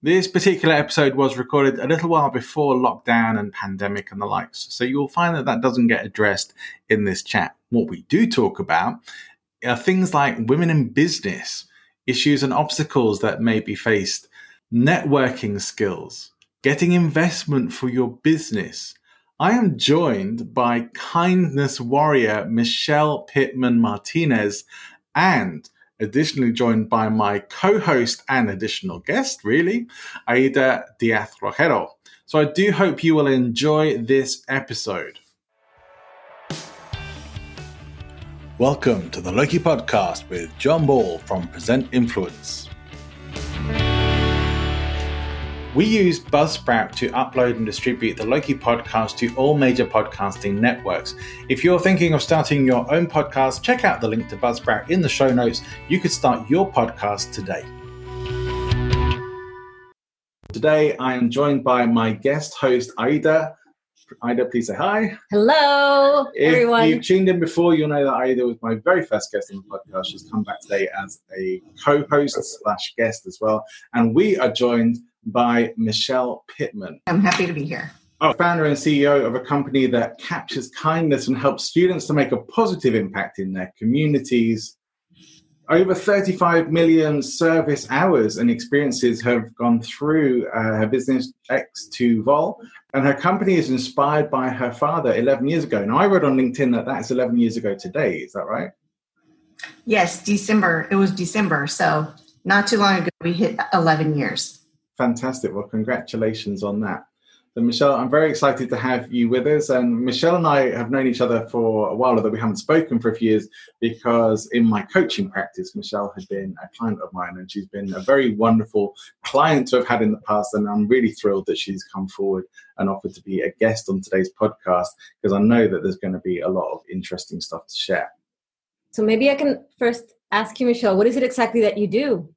This particular episode was recorded a little while before lockdown and pandemic and the likes, so you'll find that that doesn't get addressed in this chat. What we do talk about are things like women in business issues and obstacles that may be faced, networking skills, getting investment for your business. I am joined by kindness warrior Michelle Pittman Martinez and additionally joined by my co-host and additional guest, really, Aida Diaz Rojero. So I do hope you will enjoy this episode. Welcome to the Loki Podcast with John Ball from Present Influence. We use Buzzsprout to upload and distribute the Loki podcast to all major podcasting networks. If you're thinking of starting your own podcast, check out the link to Buzzsprout in the show notes. You could start your podcast today. Today, I am joined by my guest host, Aida Ida, please say hi. Hello, everyone. if everyone. you tuned in before, you'll know that Ida was my very first guest on the podcast. She's come back today as a co-host slash guest as well. And we are joined by Michelle Pittman. I'm happy to be here. Oh, founder and CEO of a company that captures kindness and helps students to make a positive impact in their communities over 35 million service hours and experiences have gone through uh, her business X2Vol. And her company is inspired by her father 11 years ago. Now, I read on LinkedIn that that's 11 years ago today. Is that right? Yes, December. It was December. So not too long ago, we hit 11 years. Fantastic. Well, congratulations on that. So, Michelle, I'm very excited to have you with us. And Michelle and I have known each other for a while, although we haven't spoken for a few years, because in my coaching practice, Michelle had been a client of mine, and she's been a very wonderful client to have had in the past. And I'm really thrilled that she's come forward and offered to be a guest on today's podcast, because I know that there's going to be a lot of interesting stuff to share. So maybe I can first ask you, Michelle, what is it exactly that you do?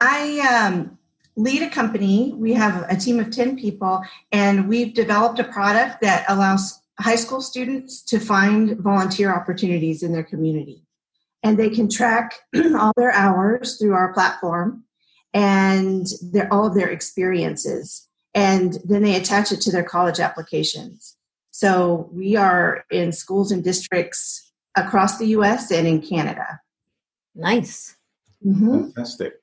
I um, lead a company. We have a team of 10 people, and we've developed a product that allows high school students to find volunteer opportunities in their community. And they can track all their hours through our platform and their, all of their experiences. And then they attach it to their college applications. So we are in schools and districts across the US and in Canada. Nice. Mm-hmm. Fantastic.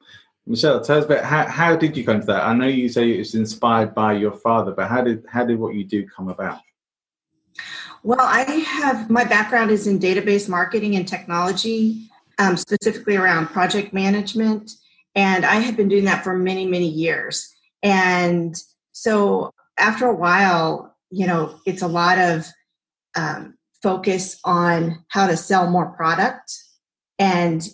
Michelle, tell us about how, how did you come to that? I know you say it was inspired by your father, but how did how did what you do come about? Well, I have my background is in database marketing and technology, um, specifically around project management, and I have been doing that for many many years. And so after a while, you know, it's a lot of um, focus on how to sell more product and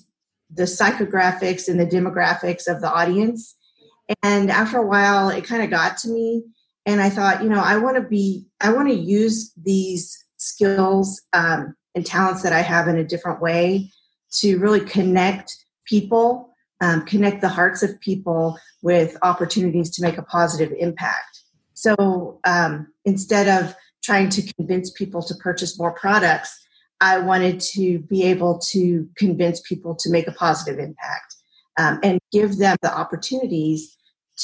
the psychographics and the demographics of the audience. And after a while, it kind of got to me. And I thought, you know, I want to be, I want to use these skills um, and talents that I have in a different way to really connect people, um, connect the hearts of people with opportunities to make a positive impact. So um, instead of trying to convince people to purchase more products, I wanted to be able to convince people to make a positive impact um, and give them the opportunities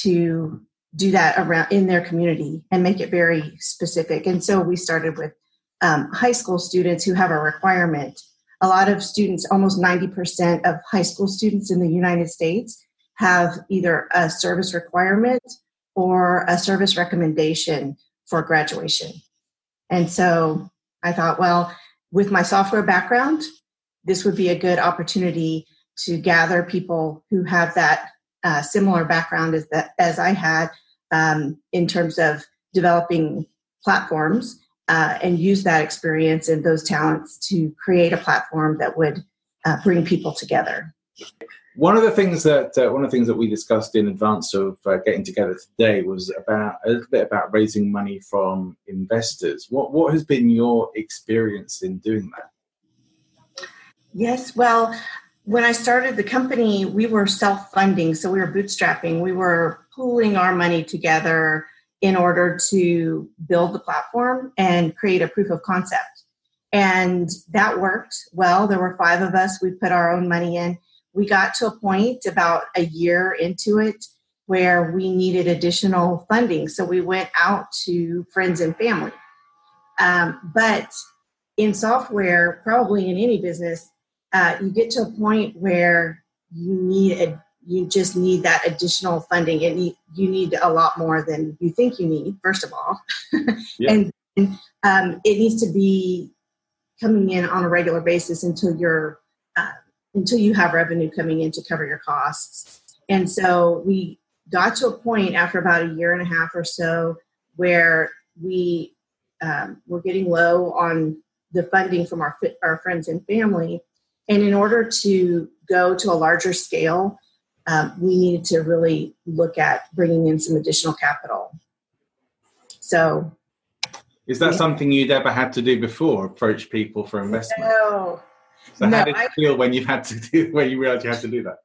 to do that around in their community and make it very specific. And so we started with um, high school students who have a requirement. A lot of students, almost 90% of high school students in the United States, have either a service requirement or a service recommendation for graduation. And so I thought, well, with my software background, this would be a good opportunity to gather people who have that uh, similar background as that as I had um, in terms of developing platforms uh, and use that experience and those talents to create a platform that would uh, bring people together. One of the things that uh, one of the things that we discussed in advance of uh, getting together today was about a little bit about raising money from investors. What what has been your experience in doing that? Yes, well, when I started the company, we were self funding, so we were bootstrapping. We were pooling our money together in order to build the platform and create a proof of concept. And that worked well. There were five of us. We put our own money in. We got to a point about a year into it where we needed additional funding. So we went out to friends and family. Um, but in software, probably in any business, uh, you get to a point where you need a you just need that additional funding. It need, you need a lot more than you think you need, first of all. yeah. And um, it needs to be coming in on a regular basis until you're until you have revenue coming in to cover your costs. And so we got to a point after about a year and a half or so where we um, were getting low on the funding from our our friends and family, and in order to go to a larger scale, um, we needed to really look at bringing in some additional capital. So, is that yeah. something you'd ever had to do before? Approach people for investment? No. So, no, how did it feel when you had to do when you realized you had to do that?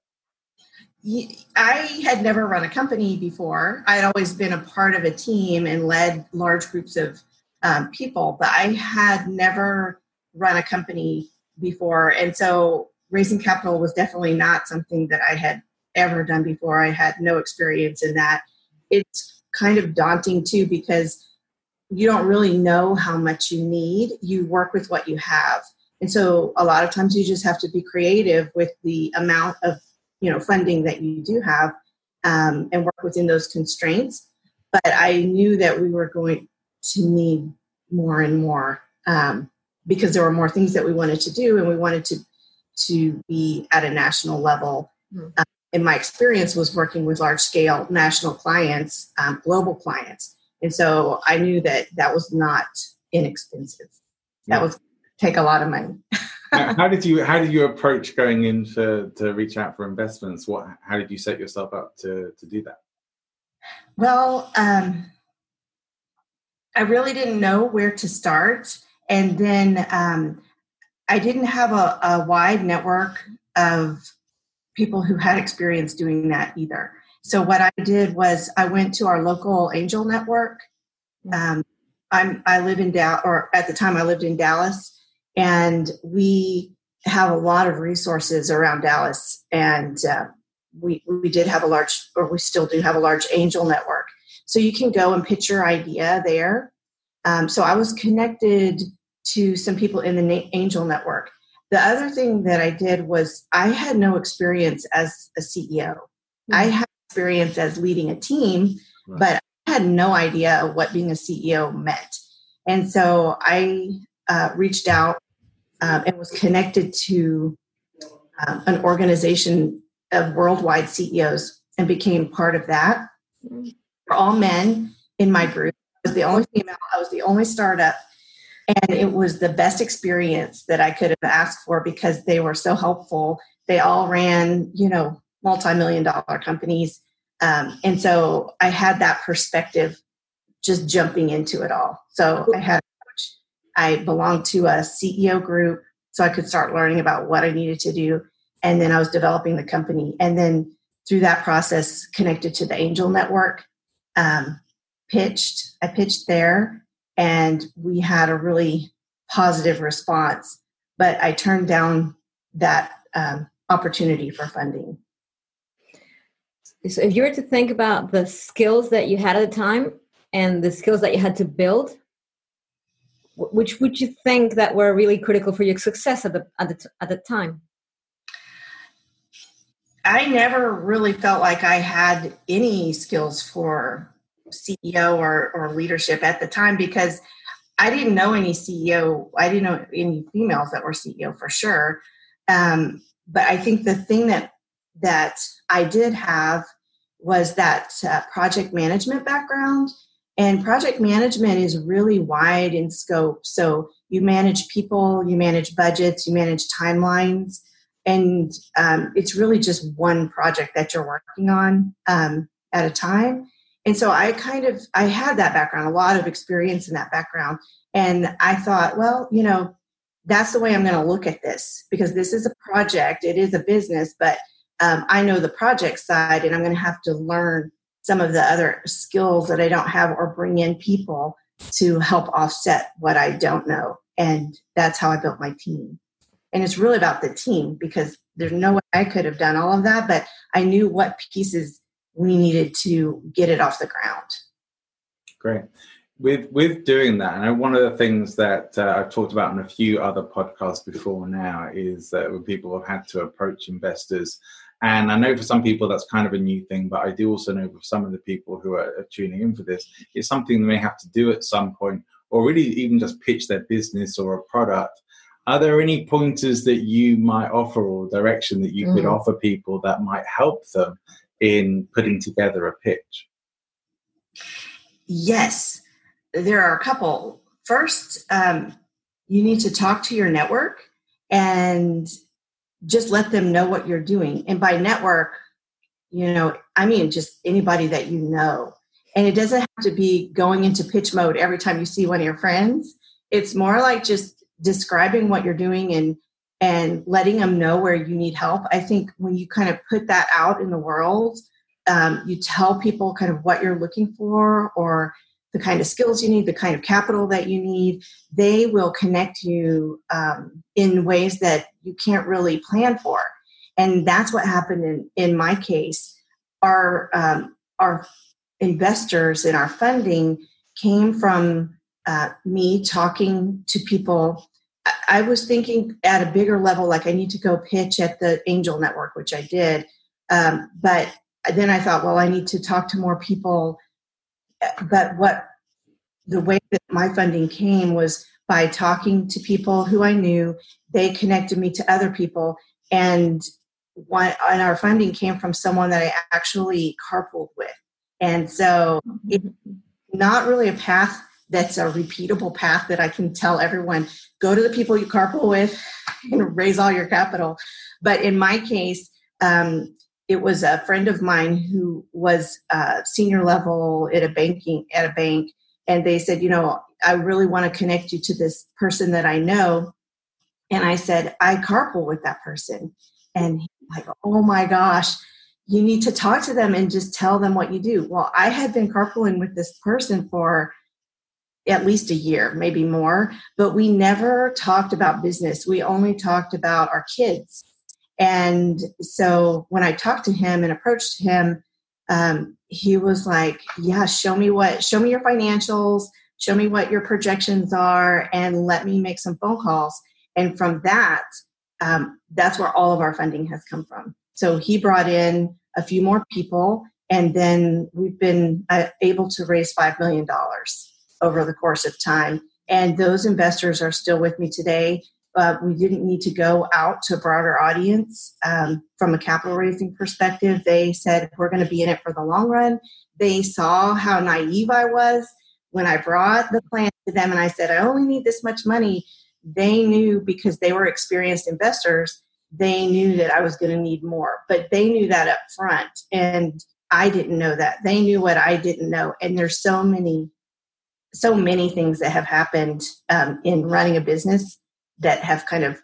I had never run a company before. I had always been a part of a team and led large groups of um, people, but I had never run a company before. And so raising capital was definitely not something that I had ever done before. I had no experience in that. It's kind of daunting too because you don't really know how much you need. You work with what you have. And so a lot of times you just have to be creative with the amount of you know funding that you do have um, and work within those constraints. But I knew that we were going to need more and more um, because there were more things that we wanted to do and we wanted to to be at a national level. Mm-hmm. Um, and my experience was working with large scale national clients, um, global clients. And so I knew that that was not inexpensive. That was take a lot of money. how did you how did you approach going in to, to reach out for investments? What how did you set yourself up to to do that? Well, um, I really didn't know where to start, and then um, I didn't have a, a wide network of people who had experience doing that either. So what I did was I went to our local angel network. Um, I'm I live in Dallas, or at the time I lived in Dallas, and we have a lot of resources around Dallas, and uh, we we did have a large, or we still do have a large angel network. So you can go and pitch your idea there. Um, so I was connected to some people in the angel network. The other thing that I did was I had no experience as a CEO. Mm-hmm. I had experience as leading a team, right. but I had no idea what being a CEO meant. And so I uh, reached out um, and was connected to um, an organization of worldwide CEOs and became part of that. For all men in my group, I was the only female. I was the only startup and it was the best experience that I could have asked for because they were so helpful. They all ran, you know, multi-million dollar companies. Um, and so I had that perspective just jumping into it all. So I had I belonged to a CEO group, so I could start learning about what I needed to do. And then I was developing the company. And then through that process, connected to the Angel Network, um, pitched. I pitched there and we had a really positive response. But I turned down that um, opportunity for funding. So, if you were to think about the skills that you had at the time and the skills that you had to build, which would you think that were really critical for your success at the at the, at the time? I never really felt like I had any skills for CEO or, or leadership at the time because I didn't know any CEO. I didn't know any females that were CEO for sure. Um, but I think the thing that that I did have was that uh, project management background. And project management is really wide in scope. So you manage people, you manage budgets, you manage timelines, and um, it's really just one project that you're working on um, at a time. And so I kind of I had that background, a lot of experience in that background, and I thought, well, you know, that's the way I'm going to look at this because this is a project, it is a business, but um, I know the project side, and I'm going to have to learn some of the other skills that I don't have or bring in people to help offset what I don't know. And that's how I built my team. And it's really about the team because there's no way I could have done all of that, but I knew what pieces we needed to get it off the ground. Great. With with doing that, and one of the things that uh, I've talked about in a few other podcasts before now is that when people have had to approach investors and I know for some people that's kind of a new thing, but I do also know for some of the people who are, tuning in for this, it's something they may have to do at some point, or really even just pitch their business or a product. Are there any pointers that you might offer or direction that you mm. could offer people that might help them in putting together a pitch? Yes, there are a couple. First, um, you need to talk to your network and just let them know what you're doing. And by network, you know, I mean just anybody that you know. And it doesn't have to be going into pitch mode every time you see one of your friends. It's more like just describing what you're doing and and letting them know where you need help. I think when you kind of put that out in the world, um, you tell people kind of what you're looking for or the kind of skills you need, the kind of capital that you need, they will connect you um, in ways that you can't really plan for. And that's what happened in, in my case. Our, um, our investors in our funding came from uh, me talking to people. I was thinking at a bigger level, like I need to go pitch at the Angel Network, which I did. Um, but then I thought, well, I need to talk to more people but what the way that my funding came was by talking to people who I knew. They connected me to other people, and one and our funding came from someone that I actually carpooled with, and so it's not really a path that's a repeatable path that I can tell everyone go to the people you carpool with and raise all your capital. But in my case, um, it was a friend of mine who was uh, senior level at a banking at a bank and they said you know i really want to connect you to this person that i know. And i said i carpool with that person. And like oh my gosh you need to talk to them and just tell them what you do. Well i had been carpooling with this person for at least a year maybe more but we never talked about business. We only talked about our kids and so when I talked to him and approached him, um, he was like, "Yeah, show me what, show me your financials, show me what your projections are, and let me make some phone calls." And from that, um, that's where all of our funding has come from. So he brought in a few more people, and then we've been uh, able to raise five million dollars over the course of time. And those investors are still with me today uh, we didn't need to go out to a broader audience um, from a capital raising perspective. They said, we're going to be in it for the long run. They saw how naive I was when I brought the plan to them and I said, I only need this much money. They knew because they were experienced investors, they knew that I was going to need more, but they knew that up front. And I didn't know that. They knew what I didn't know. And there's so many, so many things that have happened um, in running a business that have kind of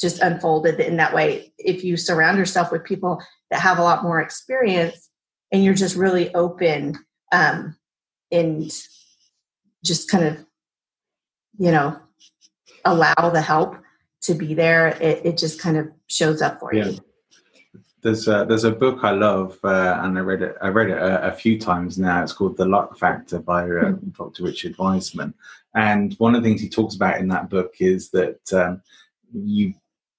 just unfolded in that way. If you surround yourself with people that have a lot more experience and you're just really open um, and just kind of, you know, allow the help to be there, it, it just kind of shows up for yeah. you. There's a, there's a book I love, uh, and I read it. I read it a, a, few times now. It's called The Luck Factor by uh, mm-hmm. Dr. Richard Wiseman, and one of the things he talks about in that book is that um, you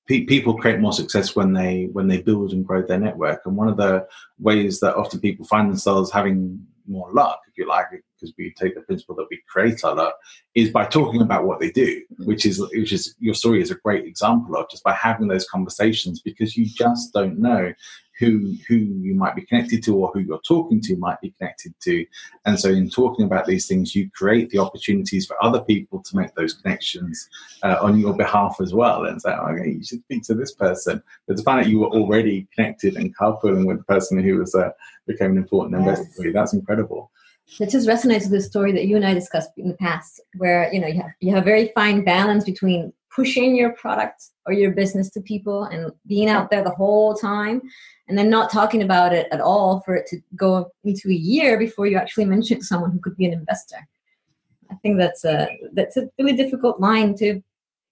pe- people create more success when they when they build and grow their network. And one of the ways that often people find themselves having more luck, if you like, because we take the principle that we create our luck, is by talking about what they do, mm-hmm. which is which is your story is a great example of just by having those conversations because you just don't know who who you might be connected to or who you're talking to might be connected to. And so in talking about these things you create the opportunities for other people to make those connections uh, on your behalf as well. And say okay you should speak to this person. But to find out you were already connected and carpooling with the person who was uh, became an important investor for you that's incredible it just resonates with the story that you and I discussed in the past, where you know you have you have a very fine balance between pushing your product or your business to people and being out there the whole time and then not talking about it at all for it to go into a year before you actually mention someone who could be an investor i think that's a that's a really difficult line to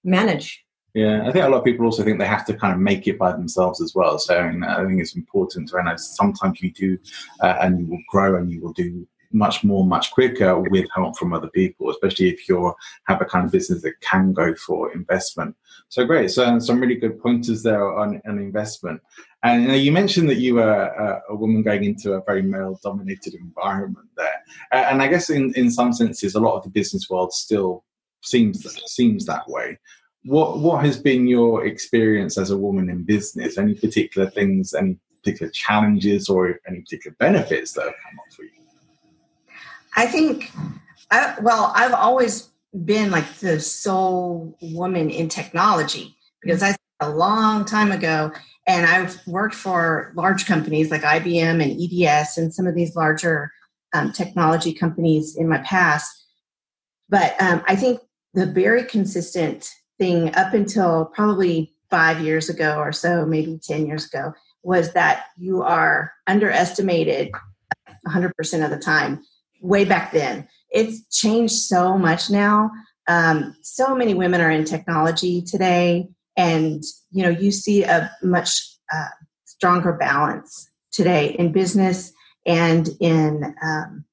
manage yeah, I think a lot of people also think they have to kind of make it by themselves as well. So I, mean, I think it's important realize sometimes you do, uh, and you will grow and you will do much more, much quicker with help from other people, especially if you have a kind of business that can go for investment. So great. So some really good pointers there on an investment. And you, know, you, mentioned that you were a, a woman going into a very male-dominated environment there, and I guess in, in some senses, a lot of the business world still seems seems that way. What what has been your experience as a woman in business? Any particular things, any particular challenges, or any particular benefits that have come up for you? I think, I, well, I've always been like the sole woman in technology because I a long time ago and I've worked for large companies like IBM and EDS and some of these larger um, technology companies in my past. But um, I think the very consistent thing up until probably five years ago or so, maybe 10 years ago, was that you are underestimated 100% of the time way back then. It's changed so much now. Um, so many women are in technology today, and you know you see a much uh, stronger balance today in business and in um,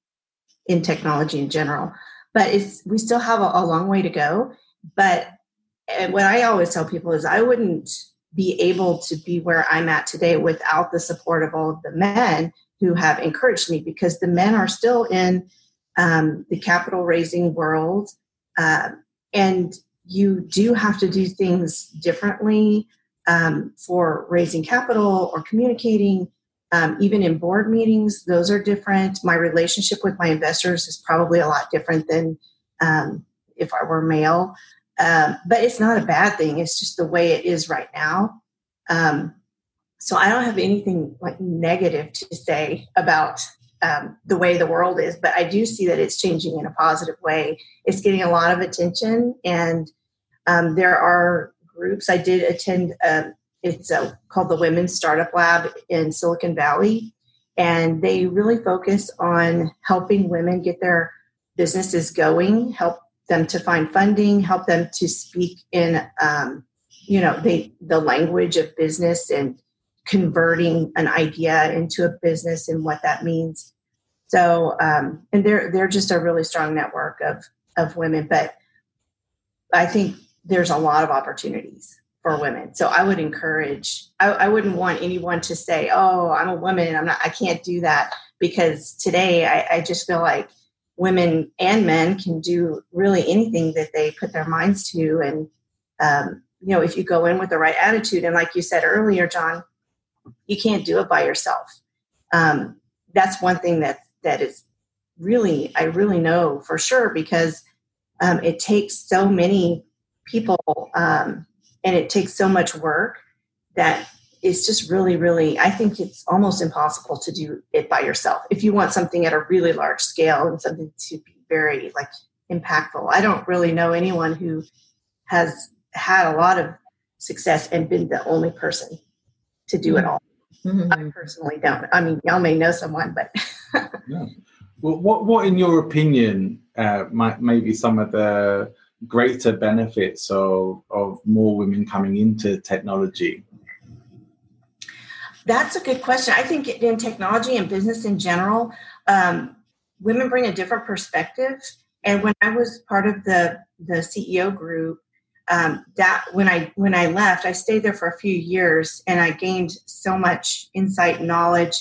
in technology in general. But it's we still have a, a long way to go. But what I always tell people is I wouldn't be able to be where I'm at today without the support of all of the men who have encouraged me because the men are still in um, the capital raising world. Uh, and you do have to do things differently um, for raising capital or communicating. Um, even in board meetings, those are different. My relationship with my investors is probably a lot different than um, if I were male. Um, but it's not a bad thing. It's just the way it is right now. Um, so I don't have anything like negative to say about um, the way the world is, but I do see that it's changing in a positive way. It's getting a lot of attention, and um, there are groups. I did attend. Um, it's a, called the Women's Startup Lab in Silicon Valley, and they really focus on helping women get their businesses going, help them to find funding, help them to speak in, um, you know, they, the language of business and converting an idea into a business and what that means. So, um, and they're they're just a really strong network of of women. But I think there's a lot of opportunities for women. So I would encourage. I, I wouldn't want anyone to say, "Oh, I'm a woman. I'm not. I can't do that." Because today, I, I just feel like women and men can do really anything that they put their minds to, and um, you know, if you go in with the right attitude, and like you said earlier, John, you can't do it by yourself. Um, that's one thing that that is really I really know for sure because um, it takes so many people um, and it takes so much work that it's just really really I think it's almost impossible to do it by yourself if you want something at a really large scale and something to be very like impactful. I don't really know anyone who has had a lot of success and been the only person to do it mm-hmm. all. Mm-hmm. I personally don't. I mean, y'all may know someone, but. yeah. Well, what, what, in your opinion, uh, might maybe some of the greater benefits of, of more women coming into technology? That's a good question. I think in technology and business in general, um, women bring a different perspective. And when I was part of the the CEO group, um, that when I when I left, I stayed there for a few years, and I gained so much insight and knowledge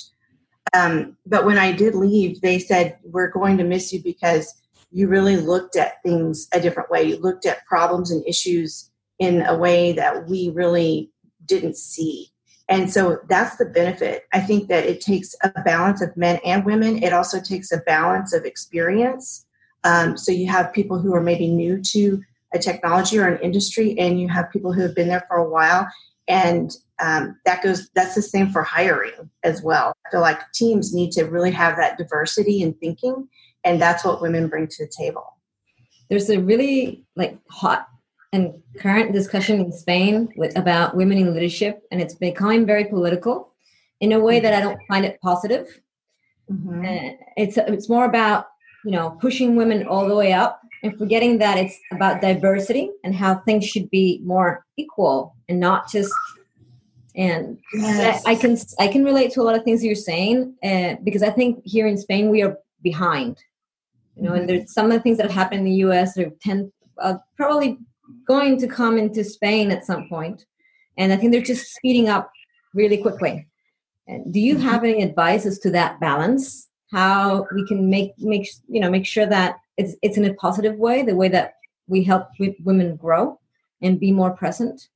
Um, but when I did leave, they said, We're going to miss you because you really looked at things a different way. You looked at problems and issues in a way that we really didn't see. And so that's the benefit. I think that it takes a balance of men and women. It also takes a balance of experience. Um, so you have people who are maybe new to a technology or an industry, and you have people who have been there for a while. And um, that goes. That's the same for hiring as well. I feel like teams need to really have that diversity in thinking, and that's what women bring to the table. There's a really like hot and current discussion in Spain with, about women in leadership, and it's becoming very political in a way that I don't find it positive. Mm-hmm. Uh, it's it's more about you know pushing women all the way up and forgetting that it's about diversity and how things should be more equal and not just and yes. I, I, can i can relate to a lot of things you're saying uh, because i think here in spain we are behind you know mm-hmm. and there's some of the things that have happened in the us are 10 uh, probably going to come into Spain at some point, and I think they're just speeding up really quickly. And do you mm-hmm. have any advice as to that balance? How we can make make you know make sure that it's it's in a positive way, the way that we help women grow and be more present.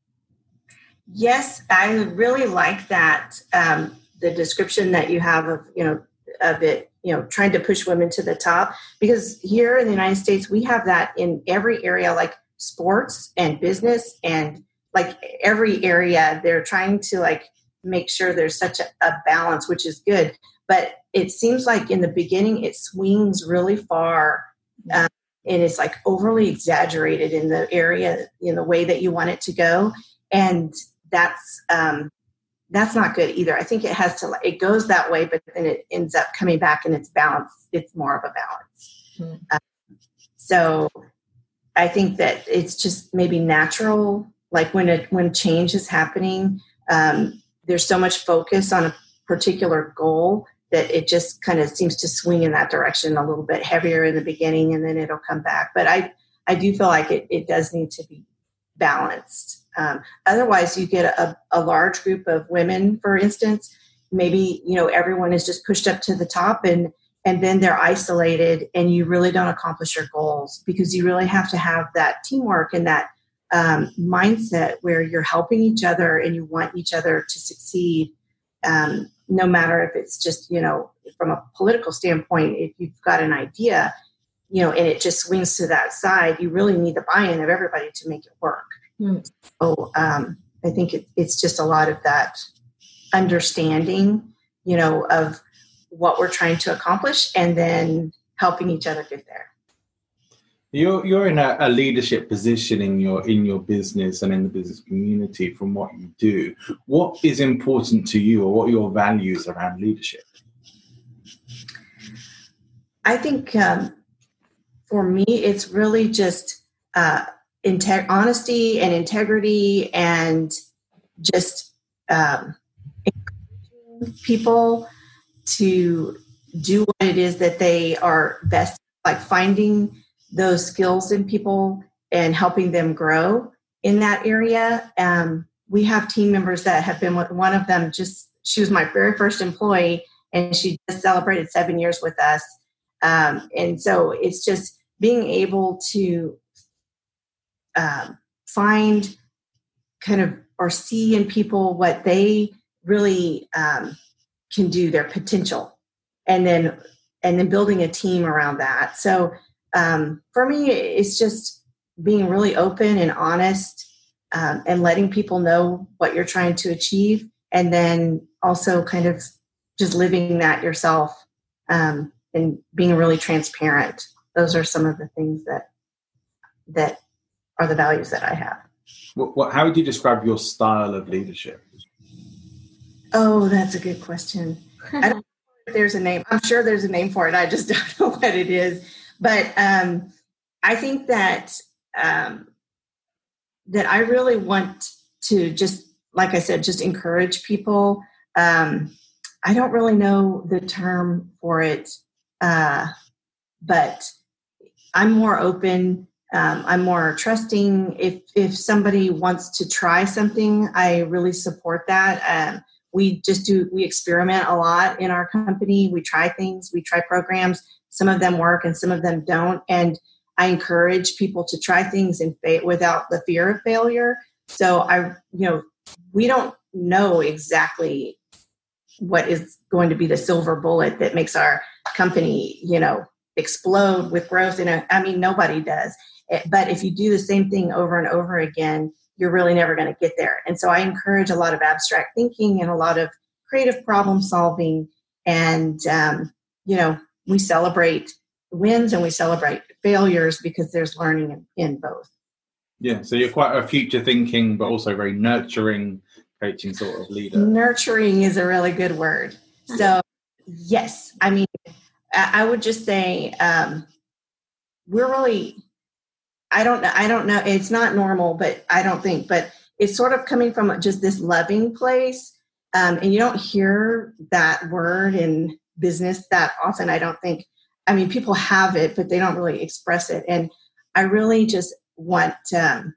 Yes, I really like that. Um, the description that you have of you know of it you know trying to push women to the top because here in the united states we have that in every area like sports and business and like every area they're trying to like make sure there's such a, a, balance which is good but it seems like in the beginning it swings really far um, and it's like overly exaggerated in the area in the way that you want it to go and that's um, that's not good either i think it has to it goes that way but then it ends up coming back and it's balanced it's more of a balance mm-hmm. um, so I think that it's just maybe natural. Like when a when change is happening, um, there's so much focus on a particular goal that it just kind of seems to swing in that direction a little bit heavier in the beginning, and then it'll come back. But I I do feel like it it does need to be balanced. Um, otherwise, you get a, a large group of women, for instance. Maybe you know everyone is just pushed up to the top and and then they're isolated and you really don't accomplish your goals because you really have to have that teamwork and that um, mindset where you're helping each other and you want each other to succeed um, no matter if it's just you know from a political standpoint if you've got an idea you know and it just swings to that side you really need the buy-in of everybody to make it work mm. so um, i think it, it's just a lot of that understanding you know of what we're trying to accomplish and then helping each other get there you're you're in a, a, leadership position in your in your business and in the business community from what you do. What is important to you or what are your values around leadership? I think um, for me it's really just uh, integ- honesty and integrity and just um, encouraging people to do what it is that they are best, like finding those skills in people and helping them grow in that area. Um, we have team members that have been with one of them just she was my very first employee and she just celebrated seven years with us um, and so it's just being able to um, find kind of or see in people what they really um, can do their potential and then and then building a team around that so um, for me it's just being really open and honest um, and letting people know what you're trying to achieve and then also kind of just living that yourself um, and being really transparent those are some of the things that that are the values that i have what, what, how would you describe your style of leadership Oh, that's a good question. I don't know if there's a name. I'm sure there's a name for it. I just don't know what it is. But um, I think that um, that I really want to just, like I said, just encourage people. Um, I don't really know the term for it, uh, but I'm more open. Um, I'm more trusting. If if somebody wants to try something, I really support that. Um, we just do we experiment a lot in our company we try things we try programs some of them work and some of them don't and i encourage people to try things and fa- without the fear of failure so i you know we don't know exactly what is going to be the silver bullet that makes our company you know explode with growth and i mean nobody does eh, but if you do the same thing over and over again you're really never going to get there. And so I encourage a lot of abstract thinking and a lot of creative problem solving. And, um, you know, we celebrate wins and we celebrate failures because there's learning in, in both. Yeah, so you're quite a future thinking, but also very nurturing coaching sort of leader. Nurturing is a really good word. So, yes, I mean, I would just say um, we're really I don't know. I don't know. It's not normal, but I don't think, but it's sort of coming from just this loving place. Um, and you don't hear that word in business that often. I don't think, I mean, people have it, but they don't really express it. And I really just want um,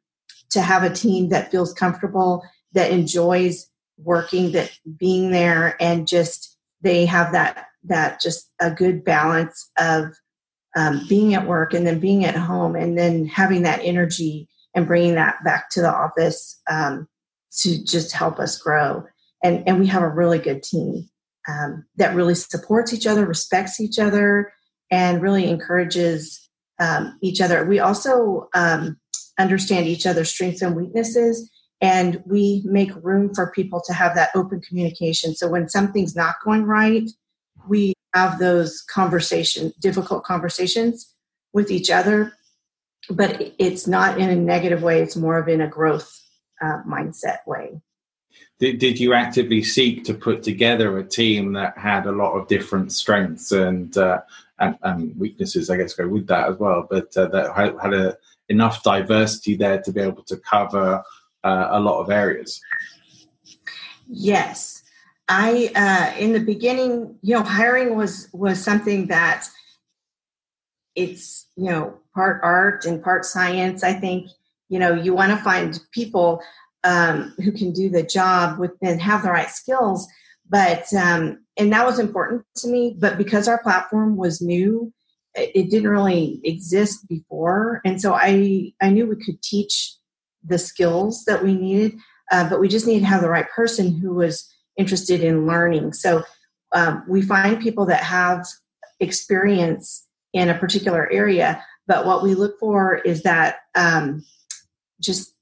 to have a team that feels comfortable, that enjoys working, that being there, and just they have that that just a good balance of um, being at work and then being at home and then having that energy and bringing that back to the office um, to just help us grow. And, and we have a really good team um, that really supports each other, respects each other, and really encourages um, each other. We also um, understand each other's strengths and weaknesses, and we make room for people to have that open communication. So when something's not going right, we have those conversation, difficult conversations with each other, but it's not in a negative way. It's more of in a growth uh, mindset way. Did, did you actively seek to put together a team that had a lot of different strengths and uh, and, and, weaknesses? I guess go with that as well, but uh, that had, had a, enough diversity there to be able to cover uh, a lot of areas. Yes, I uh, in the beginning, you know, hiring was was something that it's you know part art and part science. I think you know you want to find people um, who can do the job with and have the right skills. But um, and that was important to me. But because our platform was new, it, didn't really exist before, and so I I knew we could teach the skills that we needed, uh, but we just needed to have the right person who was interested in learning. So um, we find people that have experience in a particular area, but what we look for is that um, just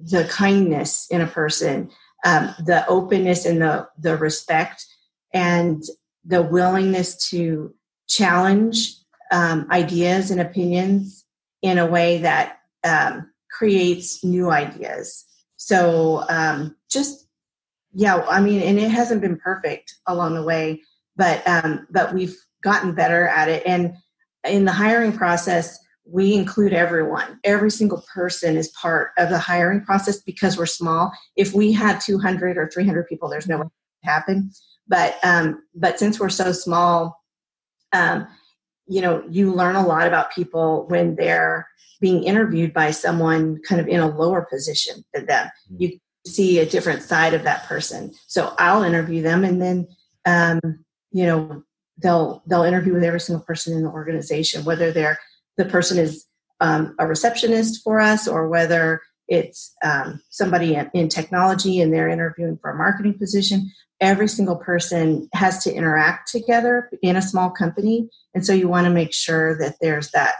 the kindness in a person, um, the openness and the the respect, and the willingness to challenge um, ideas and opinions in a way that um, creates new ideas. So um, just yeah, I mean, and it hasn't been perfect along the way, but um, but we've gotten better at it. And in the hiring process, we include everyone. Every single person is part of the hiring process because we're small. If we had 200 or 300 people, there's no way to happen. But um, but since we're so small, um, you know, you learn a lot about people when they're being interviewed by someone kind of in a lower position than them. Mm-hmm. You see a different side of that person. So I'll interview them, and then um, you know they'll they'll interview with every single person in the organization, whether they're the person is um, a receptionist for us or whether it's um, somebody in, in technology and they're interviewing for a marketing position. Every single person has to interact together in a small company, and so you want to make sure that there's that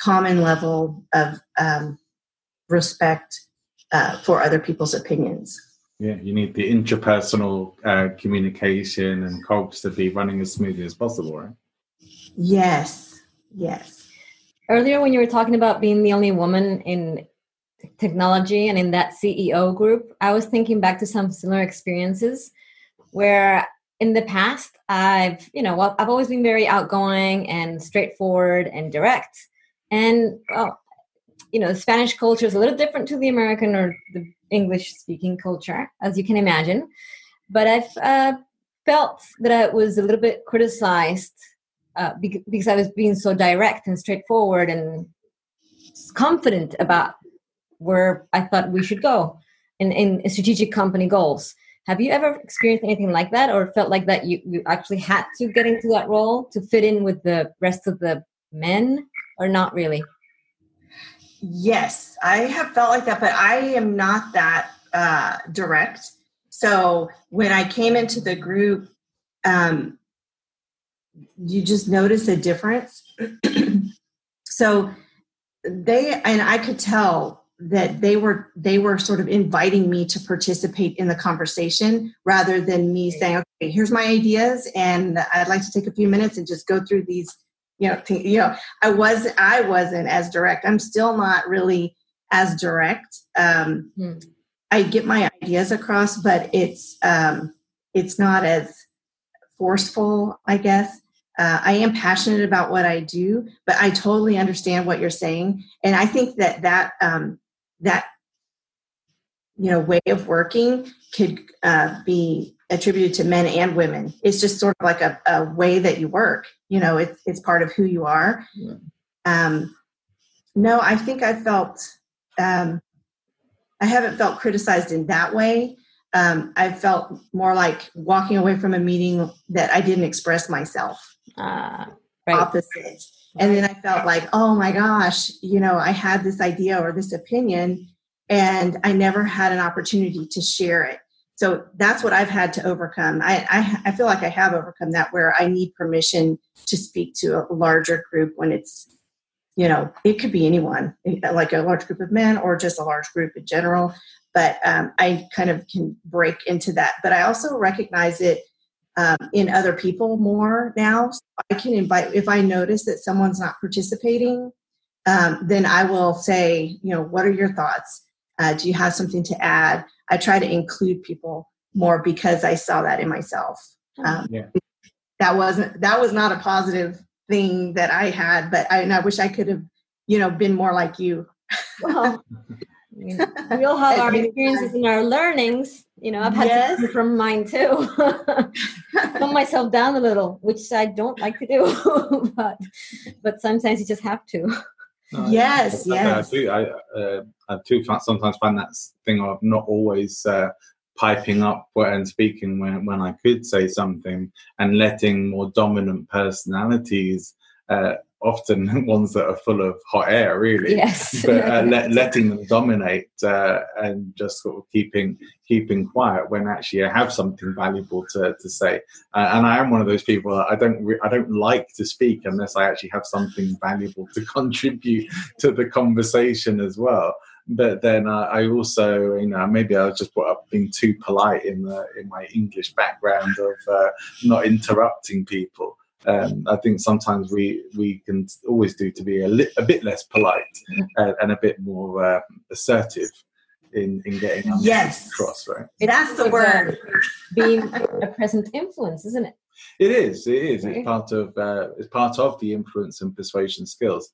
common level of um, respect uh, for other people's opinions. Yeah, you need the interpersonal uh, communication and culture to be running as smoothly as possible, right? Yes, yes. Earlier, when you were talking about being the only woman in technology and in that CEO group, I was thinking back to some similar experiences where in the past I've, you know, I've always been very outgoing and straightforward and direct. And well, you know, the Spanish culture is a little different to the American or the English speaking culture, as you can imagine. But I've uh, felt that I was a little bit criticized uh, because I was being so direct and straightforward and confident about where I thought we should go in, in strategic company goals. Have you ever experienced anything like that or felt like that you, you actually had to get into that role to fit in with the rest of the men or not really? Yes, I have felt like that, but I am not that uh, direct. So when I came into the group, um, you just notice a difference. so they and I could tell that they were they were sort of inviting me to participate in the conversation rather than me saying okay here's my ideas and i'd like to take a few minutes and just go through these you know th- you know i was i wasn't as direct i'm still not really as direct um, hmm. i get my ideas across but it's um, it's not as forceful i guess uh, I am passionate about what I do, but I totally understand what you're saying, and I think that that um, that you know way of working could uh, be attributed to men and women. It's just sort of like a, a way that you work. You know, it's it's part of who you are. Yeah. Um, no, I think I felt um, I haven't felt criticized in that way. Um, I felt more like walking away from a meeting that I didn't express myself. Uh, right. Opposite. And then I felt like, oh my gosh, you know, I had this idea or this opinion and I never had an opportunity to share it. So that's what I've had to overcome. I, I, I feel like I have overcome that where I need permission to speak to a larger group when it's, you know, it could be anyone, like a large group of men or just a large group in general. But um, I kind of can break into that. But I also recognize it um, in other people more now. So I can invite, if I notice that someone's not participating, um, then I will say, you know, what are your thoughts? Uh, do you have something to add? I try to include people more because I saw that in myself. Um, yeah. That wasn't that was not a positive thing that I had, but I, and I wish I could have, you know, been more like you. well, we all have our experiences and our learnings. You know, I've had yes. to from mine too. Calm myself down a little, which I don't like to do, but but sometimes you just have to. No, yes, I, yes. I, do. I, uh, I do sometimes find that thing of not always uh, piping up and speaking when when I could say something, and letting more dominant personalities uh, often ones that are full of hot air, really. Yes. but uh, let, letting them dominate uh, and just sort of keeping keeping quiet when actually I have something valuable to, to say. Uh, and I am one of those people that I don't re- I don't like to speak unless I actually have something valuable to contribute to the conversation as well. But then I also, you know, maybe I was just brought up being too polite in the in my English background of uh, not interrupting people um, I think sometimes we we can always do to be a, li- a bit less polite uh, and a bit more uh, assertive in in getting yes across. Right, It has the word. Being a present influence, isn't it? It is. It is. Right. It's part of uh, it's part of the influence and persuasion skills.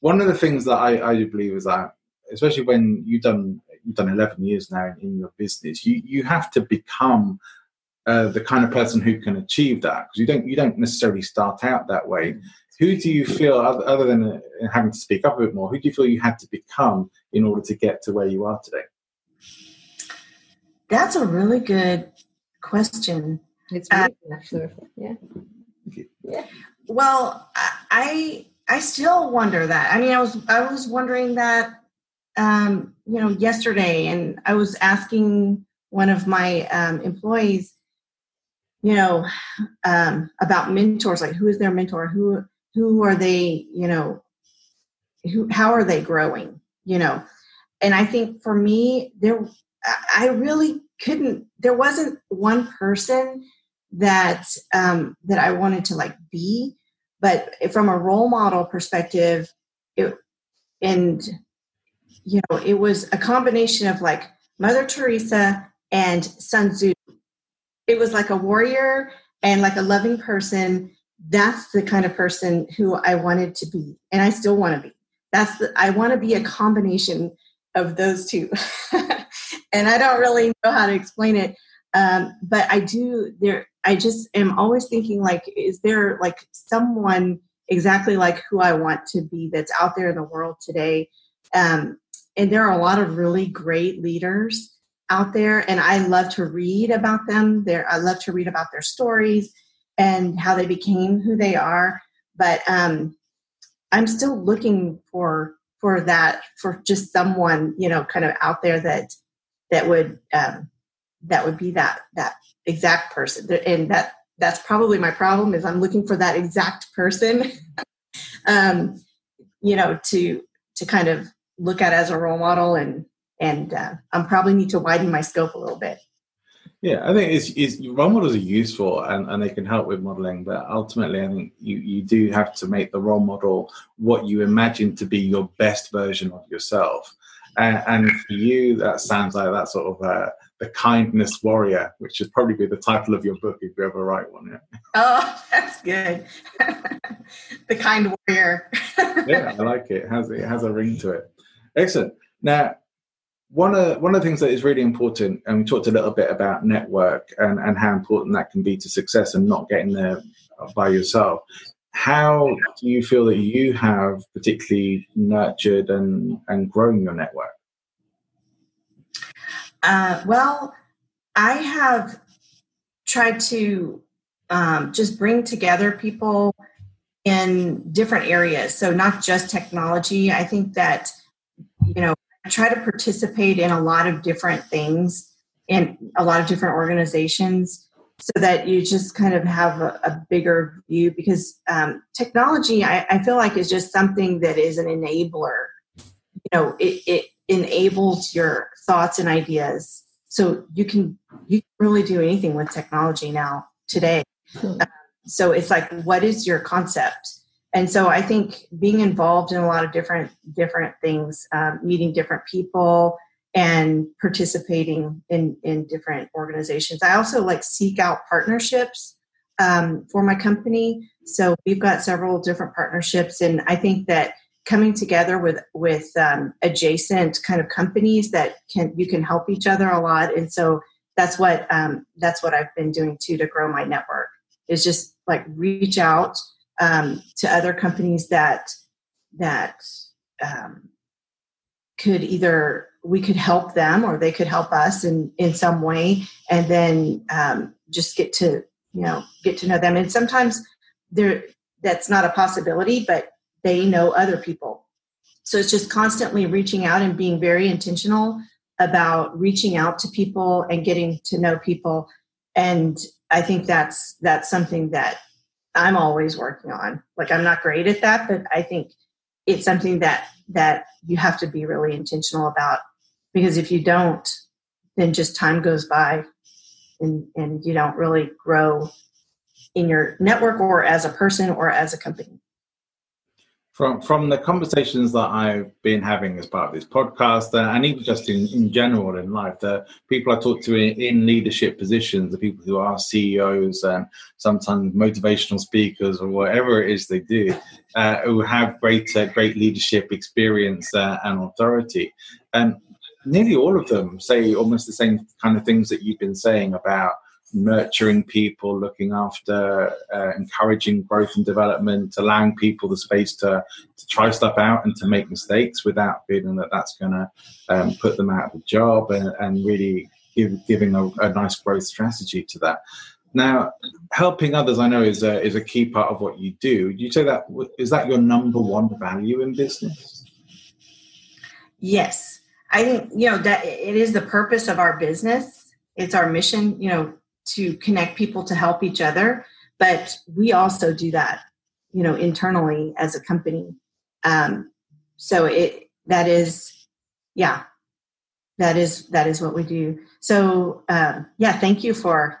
One of the things that I, I believe is that, especially when you've done you've done eleven years now in your business, you you have to become uh, the kind of person who can achieve that because you don't you don't necessarily start out that way. Who do you feel other, other than uh, having to speak up a bit more who do you feel you had to become in order to get to where you are today? That's a really good question. It's uh, actually yeah. Yeah. Well i i still wonder that. I mean i was i was wondering that um you know yesterday and i was asking one of my um, employees you know um, about mentors like who is their mentor? Who who are they you know who how are they growing you know? And i think for me there i really couldn't there wasn't one person that um that i wanted to like be. But from a role model perspective it and you know it was a combination of like mother teresa and sun tzu it was like a warrior and like a loving person. That's the kind of person who i wanted to be and i still want to be. That's the i want to be a combination of those two. And i don't really know how to explain it um, but i do there i just am always thinking like is there like someone exactly like who i want to be that's out there in the world today? Um, and there are a lot of really great leaders out there and I love to read about them. There I love to read about their stories and how they became who they are. But um, I'm still looking for for that for just someone you know kind of out there that that would um, that would be that that exact person and that that's probably my problem is i'm looking for that exact person um, you know to to kind of look at as a role model and and uh, i'm probably need to widen my scope a little bit yeah, I think it's, it's role models are useful and, and they can help with modeling, but ultimately, I think you, you do have to make the role model what you imagine to be your best version of yourself. And, and for you, that sounds like that sort of uh, the kindness warrior, which should probably be the title of your book if you ever write one. Yeah. Oh, that's good. the kind warrior. yeah, I like it. It has it has a ring to it. Excellent. Now, one of one of the things that is really important, and we talked a little bit about network and, and how important that can be to success and not getting there by yourself. How do you feel that you have particularly nurtured and, and grown your network? Uh, well, I have tried to um, just bring together people in different areas. So, not just technology. I think that, you know, I try to participate in a lot of different things in a lot of different organizations so that you just kind of have a, a bigger view because um, technology I, I, feel like is just something that is an enabler. You know it, it enables your thoughts and ideas. So you can you can really do anything with technology now today. Um, so it's like what is your concept and so i think being involved in a lot of different different things um, meeting different people and participating in in different organizations. I also like seek out partnerships um, for my company. So we've got several different partnerships and i think that coming together with with um, adjacent kind of companies that can you can help each other a lot. And so that's what um, that's what i've been doing too to grow my network is just like reach out um, to other companies that that um, could either we could help them or they could help us in in some way and then um, just get to you know get to know them. And sometimes there that's not a possibility but they know other people. So it's just constantly reaching out and being very intentional about reaching out to people and getting to know people. And i think that's that's something that I'm always working on. Like I'm not great at that, but I think it's something that that you have to be really intentional about because if you don't, then just time goes by and and you don't really grow in your network or as a person or as a company from from the conversations that I've been having as part of this podcast, uh, and even just in, in general in life, the people I talk to in, in leadership positions, the people who are CEOs and sometimes motivational speakers or whatever it is they do, uh, who have great uh, great leadership experience uh, and authority, and nearly all of them say almost the same kind of things that you've been saying about nurturing people, looking after, uh, encouraging growth and development, allowing people the space to, to try stuff out and to make mistakes without feeling that that's going to um, put them out of a job and, and really give, giving a, a, nice growth strategy to that. Now, helping others, I know, is a, is a key part of what you do. you say that is that your number one value in business? Yes, I think you know that it is the purpose of our business. It's our mission. You know, to connect people to help each other but we also do that you know internally as a company. Um, so it that is yeah that is that is what we do. So um, yeah thank you for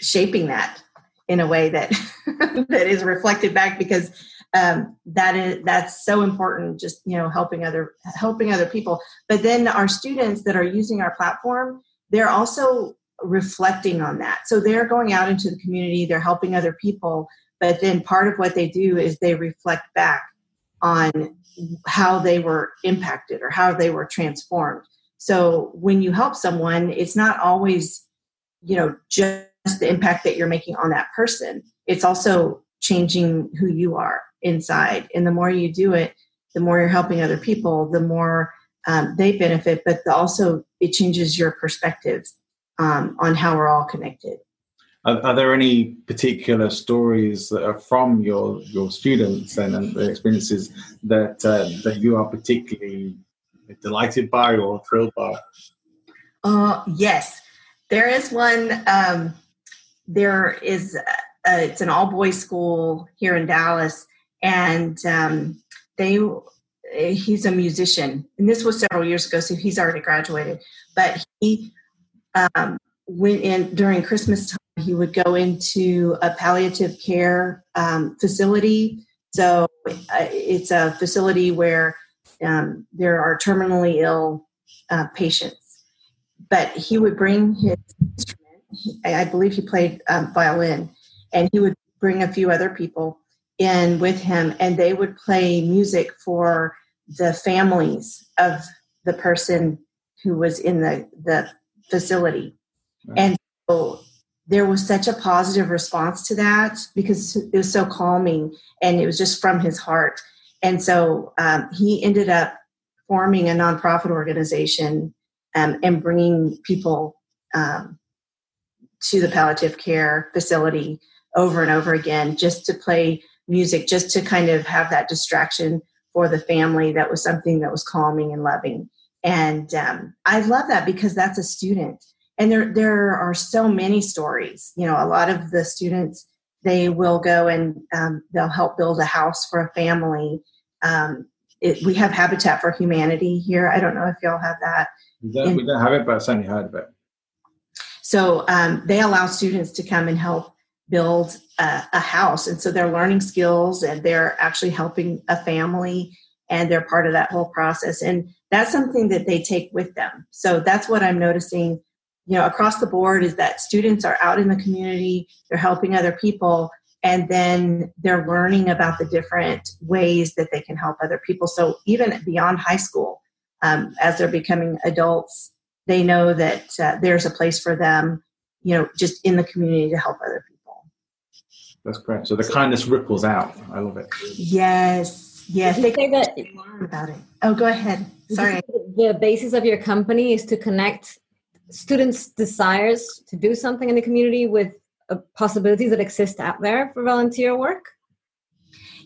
shaping that in a way that that is reflected back because um, that is that's so important just you know helping other helping other people. But then our students that are using our platform they're also reflecting on that. So they're going out into the community, they're helping other people, but then part of what they do is they reflect back on how they were impacted or how they were transformed. So when you help someone, it's not always, you know, just the impact that you're making on that person. It's also changing who you are inside. And the more you do it, the more you're helping other people, the more um, they benefit, but the, also it changes your perspective um, on how we're all connected. Are, are, there any particular stories that are from your your students and, and the experiences that uh, that you are particularly delighted by or thrilled by? Uh, yes, there is one. Um, there is a, it's an all boys school here in Dallas, and um, they he's a musician, and this was several years ago, so he's already graduated. But he um, went in during Christmas time he would go into a palliative care um, facility. So uh, it's a facility where um, there are terminally ill uh, patients. But he would bring his instrument. I believe he played um, violin, and he would bring a few other people in with him, and they would play music for the families of the person who was in the the facility. Right. And so there was such a positive response to that because it was so calming and it was just from his heart. And so um, he ended up forming a nonprofit organization um, and bringing people um, to the palliative care facility over and over again just to play music, just to kind of have that distraction for the family that was something that was calming and loving. And um, I love that because that's a student. And there there are so many stories. You know a lot of the students they will go and um, they'll help build a house for a family. Um, it, we have habitat for humanity here. I don't know if y'all have that. We don't, we don't have it but i've certainly heard of it. So um, they allow students to come and help build a, a house. And so they're learning skills and they're actually helping a family and they're part of that whole process. And that's something that they take with them. So that's what i'm noticing you know across the board is that students are out in the community they're helping other people and then they're learning about the different ways that they can help other people. So even beyond high school um, as they're becoming adults they know that uh, there's a place for them you know just in the community to help other people. That's great so the kindness ripples out. I love it. Yes yes. They say that learn about it. Oh go ahead sorry the basis of your company is to connect students' desires to do something in the community with uh, possibilities that exist out there for volunteer work?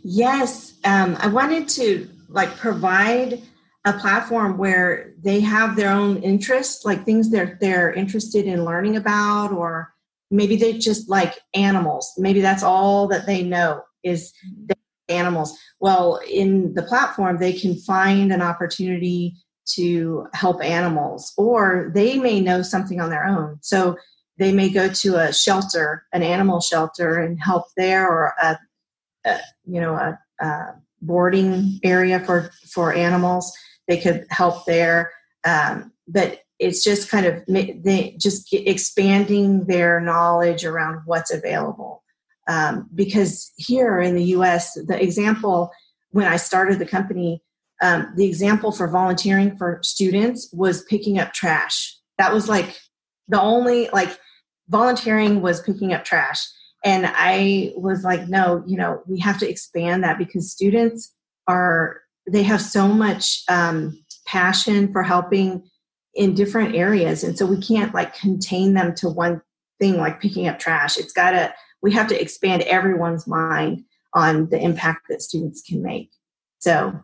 Yes, um, I wanted to like provide a platform where they have their own interests, like things they're they're interested in learning about, or maybe they just like animals. Maybe that's all that they know is animals. Well, in the platform, they can find an opportunity to help animals, or they may know something on their own. So they may go to a shelter, an animal shelter, and help there, or a, a you know a, a, boarding area for for animals. They could help there, um, but it's just kind of they just expanding their knowledge around what's available. Um, because here in the U.S., the example when I started the company um, the example for volunteering for students was picking up trash. That was like the only like volunteering was picking up trash. And I was like, no, you know, we have to expand that because students are, they have so much um, passion for helping in different areas. And so we can't like contain them to one thing like picking up trash. It's got to, we have to expand everyone's mind on the impact that students can make. So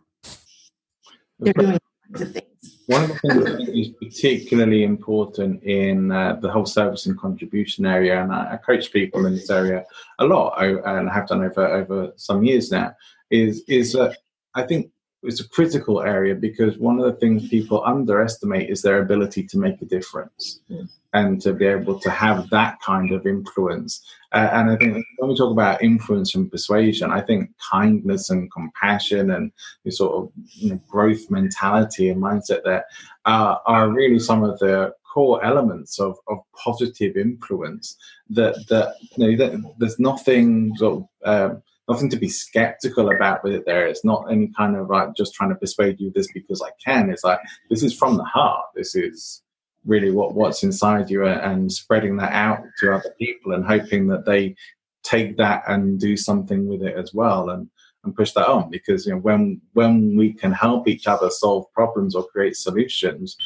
they're doing kinds of things. One of the things I think is particularly important in uh, the whole service and contribution area, and I, I, coach people in this area a lot, and I have done over over some years now, is is that I think it's a critical area because one of the things people underestimate is their ability to make a difference mm. and to be able to have that kind of influence. Uh, and I think when we talk about influence and persuasion, I think kindness and compassion and sort of you know, growth mentality and mindset there uh, are really some of the core elements of, of positive influence that that you know that there's nothing sort of um, nothing to be skeptical about with it there. It's not any kind of like just trying to persuade you this because I can. It's like this is from the heart. This is really what what's inside you and spreading that out to other people and hoping that they take that and do something with it as well and and push that on because you know when when we can help each other solve problems or create solutions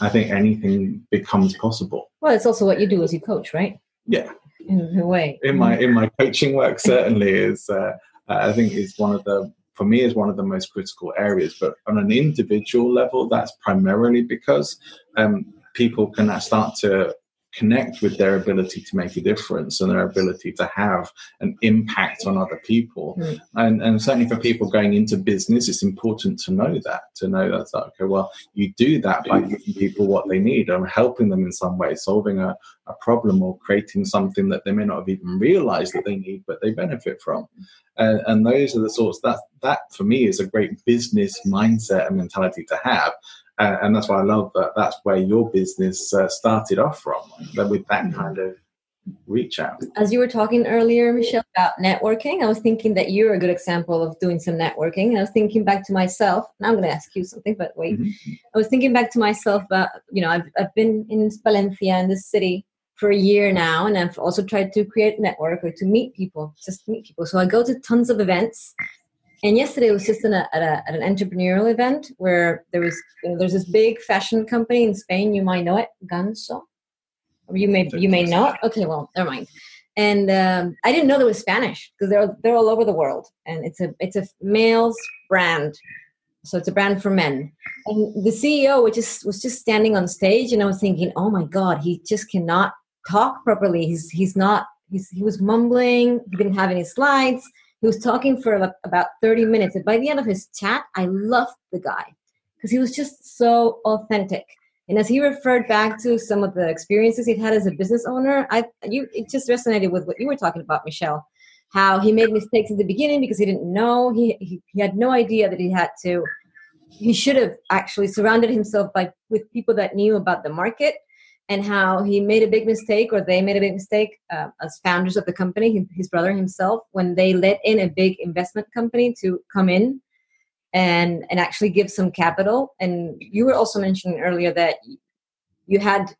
I think anything becomes possible. Well, it's also what you do as you coach, right? Yeah. In a way. In my in my coaching work, certainly is. Uh, I think is one of the for me is one of the most critical areas. But on an individual level, that's primarily because um, people can start to connect with their ability to make a difference and their ability to have an impact on other people. Mm. And, and certainly for people going into business, it's important to know that, to know that, okay, well, you do that by giving people what they need or helping them in some way, solving a, a problem or creating something that they may not have even realized that they need, but they benefit from. And, and those are the sorts that, that for me is a great business mindset and mentality to have uh, and that's why I love that. That's where your business uh, started off from, that with that mm-hmm. kind of reach out. As you were talking earlier, Michelle, about networking, I was thinking that you're a good example of doing some networking. And I was thinking back to myself. Now I'm going to ask you something, but wait. Mm-hmm. I was thinking back to myself about, you know, I've, I've been in Valencia in this city for a year now, and I've also tried to create network or to meet people, just meet people. So I go to tons of events and yesterday was just a, at, a, at, an entrepreneurial event where there was you know, there's this big fashion company in Spain. You might know it, Ganso. You may you may know it. Okay, well, never mind. And um, I didn't know there was Spanish because they're they're all over the world, and it's a it's a male's brand, so it's a brand for men. And the CEO was just was just standing on stage, and I was thinking, oh my god, he just cannot talk properly. He's he's not he's he was mumbling. He didn't have any slides he was talking for about 30 minutes. And by the end of his chat, I loved the guy because he was just so authentic. And as he referred back to some of the experiences he'd had as a business owner, I you it just resonated with what you were talking about, Michelle. How he made mistakes in the beginning because he didn't know. He, he, he had no idea that he had to. He should have actually surrounded himself by with people that knew about the market and how he made a big mistake or they made a big mistake uh, as founders of the company his brother himself when they let in a big investment company to come in and and actually give some capital. And you were also mentioning earlier that you had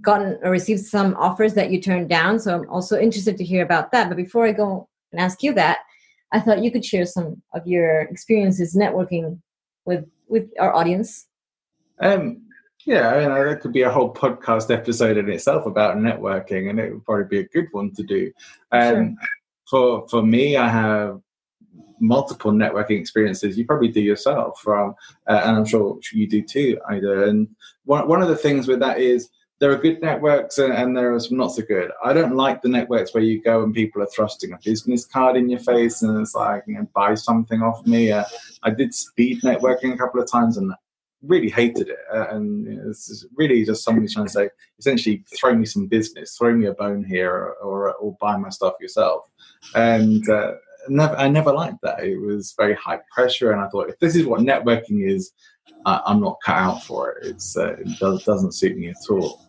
gotten or received some offers that you turned down so i'm also interested to hear about that. But before i go and ask you that i thought you could share some of your experiences networking with with our audience. Um yeah, I mean, that could be a whole podcast episode in itself about networking, and it would probably be a good one to do. Um, sure. For for me, I have multiple networking experiences. You probably do yourself, from, uh, and I'm sure you do too, Ida. And one one of the things with that is there are good networks and, and, there are some not so good. I don't like the networks where you go and people are thrusting a business card in your face and it's like, you know, buy something off me. Uh, I did speed networking a couple of times and really hated it. Uh, and it's really just somebody trying to say, essentially, throw me some business, throw me a bone here, or, or, or buy my stuff yourself. And uh, never, I never liked that. It was very high pressure. And I thought, if this is what networking is, uh, I'm not cut out for it. It's, uh, it does, doesn't suit me at all.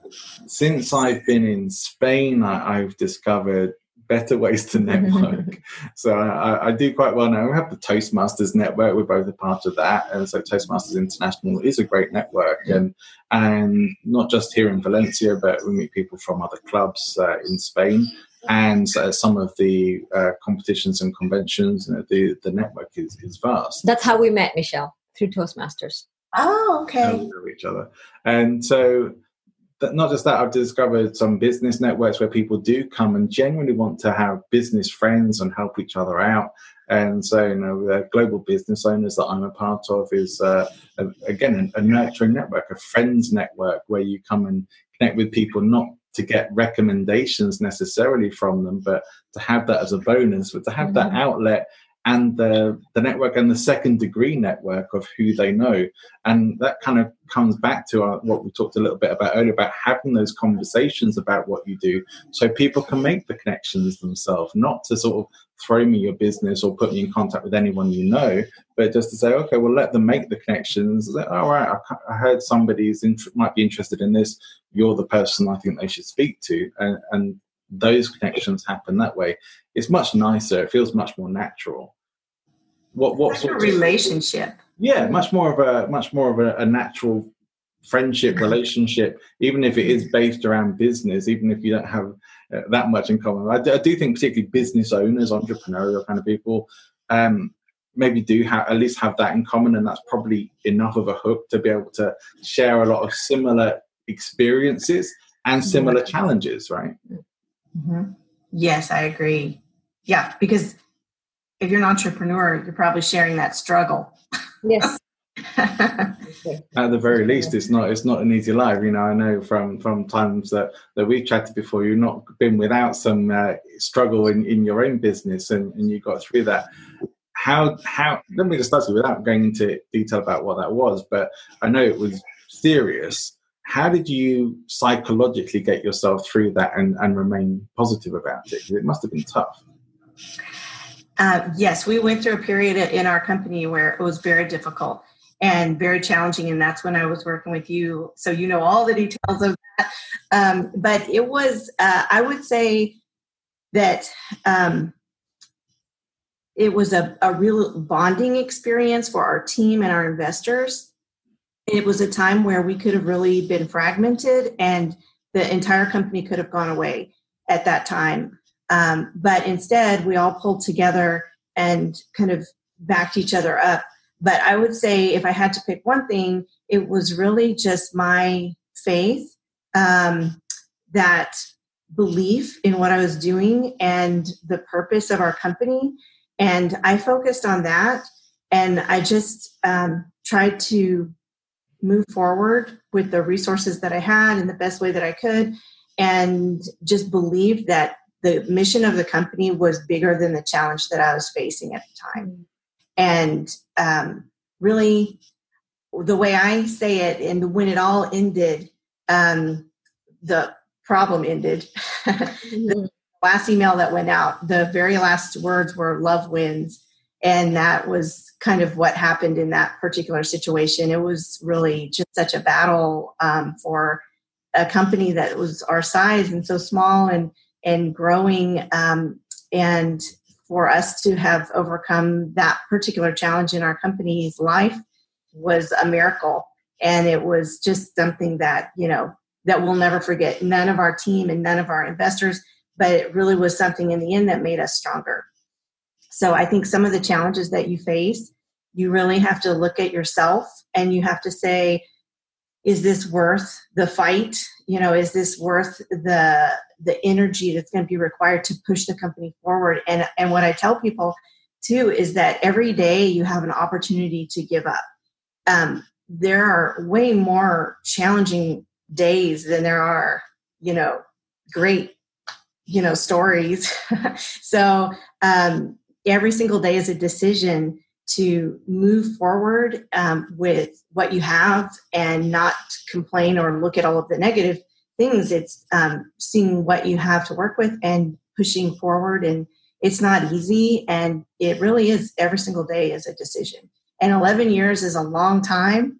Since I've been in Spain, I, I've discovered better ways to network. so I, I, do quite well now. We have the Toastmasters network. We're both a part of that, and so Toastmasters International is a great network, and and not just here in Valencia, but we meet people from other clubs uh, in Spain. And uh, some of the uh, competitions and conventions, you know, the the network is, is vast. That's how we met, Michelle, through Toastmasters. Oh, okay. each other, and so not just that, I've discovered some business networks where people do come and genuinely want to have business friends and help each other out. And so, you know, the global business owners that I'm a part of is, uh, a, again, a, a nurturing network, a friends network where you come and connect with people not to get recommendations necessarily from them, but to have that as a bonus, but to have mm-hmm. that outlet and the the network and the second degree network of who they know. And that kind of comes back to our, what we talked a little bit about earlier about having those conversations about what you do so people can make the connections themselves not to sort of throw me your business or put me in contact with anyone you know but just to say okay well let them make the connections. All right? I, heard somebody's int- might be interested in this. You're the person i think they should speak to and, and those connections happen that way it's much nicer. It feels much more natural. What what like sort of relationship? Yeah, much more of a much more of a, a natural friendship relationship, even if it is based around business, even if you don't have uh, that much in common. I do, I do, think particularly business owners, entrepreneurial kind of people, um, maybe do have at least have that in common, and that's probably enough of a hook to be able to share a lot of similar experiences and similar challenges, right? Mm-hmm. Yes, I agree. Yeah, because if you're an entrepreneur, you're probably sharing that struggle. Yes. At the very least, it's not it's not an easy life. You know, I know from from times that that we've chatted before, you've not been without some uh, struggle in in your own business, and and you got through that. How how let me just start without going into detail about what that was, but I know it was serious. How did you psychologically get yourself through that and, and remain positive about it? It must have been tough. Uh, yes, we went through a period in our company where it was very difficult and very challenging, and that's when I was working with you. So you know all the details of that. Um, but it was, uh, I would say that um, it was a, a real bonding experience for our team and our investors. It was a time where we could have really been fragmented, and the entire company could have gone away at that time. Um, but instead, we all pulled together and kind of backed each other up. But I would say if I had to pick one thing, it was really just my faith, um, that belief in what I was doing and the purpose of our company. And I focused on that. And I just um, tried to move forward with the resources that I had in the best way that I could and just believed that the mission of the company was bigger than the challenge that I was facing at the time. Mm. And um, really, the way I say it, and when it all ended, um, the problem ended. mm-hmm. the last email that went out, the very last words were love wins. And that was kind of what happened in that particular situation. It was really just such a battle um, for a company that was our size and so small and and growing um, and for us to have overcome that particular challenge in our company's life was a miracle. And it was just something that you know that we'll never forget. None of our team and none of our investors but it really was something in the end that made us stronger so i think some of the challenges that you face you really have to look at yourself and you have to say is this worth the fight? You know is this worth the the energy that's going to be required to push the company forward? And and what i tell people too is that every day you have an opportunity to give up. Um, there are way more challenging days than there are you know great you know stories. So um, every single day is a decision to move forward um, with what you have and not complain or look at all of the negative things. It's um, seeing what you have to work with and pushing forward. And it's not easy. And it really is every single day is a decision. And 11 years is a long time.